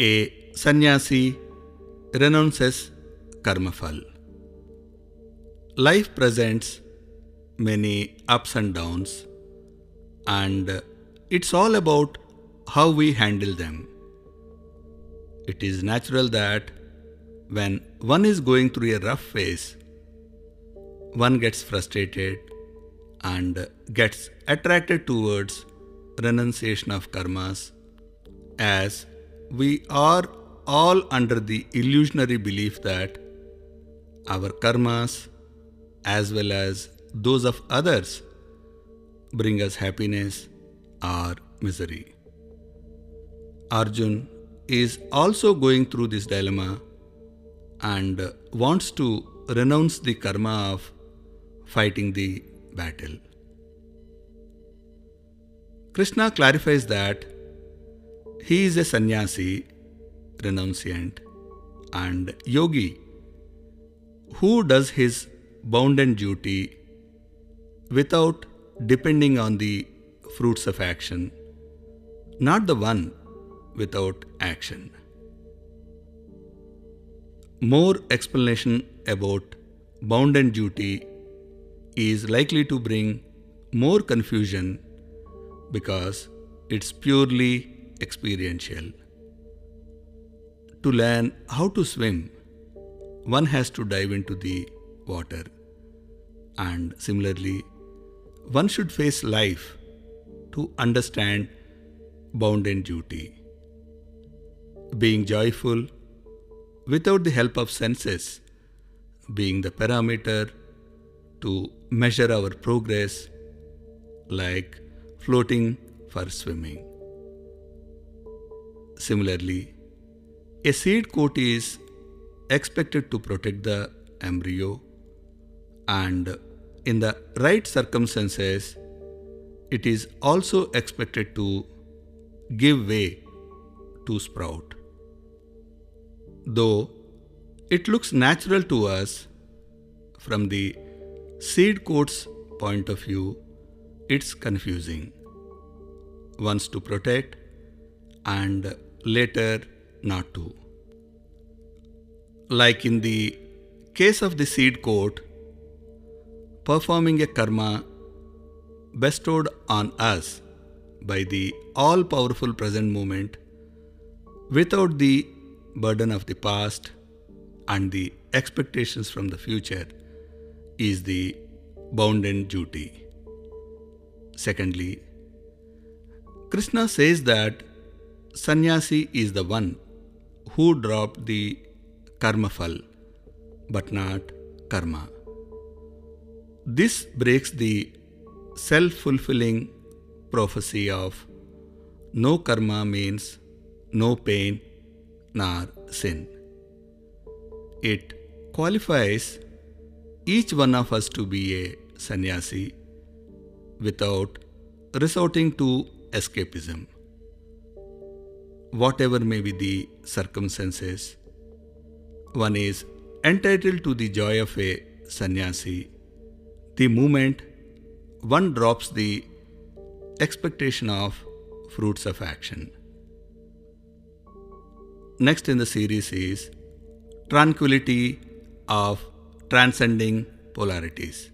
A sannyasi renounces karmafal. Life presents many ups and downs, and it's all about how we handle them. It is natural that when one is going through a rough phase, one gets frustrated and gets attracted towards renunciation of karmas as we are all under the illusionary belief that our karmas as well as those of others bring us happiness or misery. Arjun is also going through this dilemma and wants to renounce the karma of fighting the battle. Krishna clarifies that he is a sannyasi, renunciant, and yogi who does his bounden duty without depending on the fruits of action, not the one without action. More explanation about bounden duty is likely to bring more confusion because it's purely experiential. To learn how to swim, one has to dive into the water. And similarly, one should face life to understand bounden duty. Being joyful without the help of senses, being the parameter to measure our progress, like floating for swimming. Similarly, a seed coat is expected to protect the embryo, and in the right circumstances, it is also expected to give way to sprout. Though it looks natural to us from the seed coat's point of view, it's confusing. Once to protect and later not to. Like in the case of the seed coat, performing a karma bestowed on us by the all powerful present moment without the burden of the past and the expectations from the future is the bounden duty. Secondly, Krishna says that sannyasi is the one who dropped the karma fal but not karma. This breaks the self fulfilling prophecy of no karma means no pain nor sin. It qualifies each one of us to be a sannyasi without resorting to escapism. Whatever may be the circumstances, one is entitled to the joy of a sannyasi the moment one drops the expectation of fruits of action. Next in the series is tranquility of transcending polarities.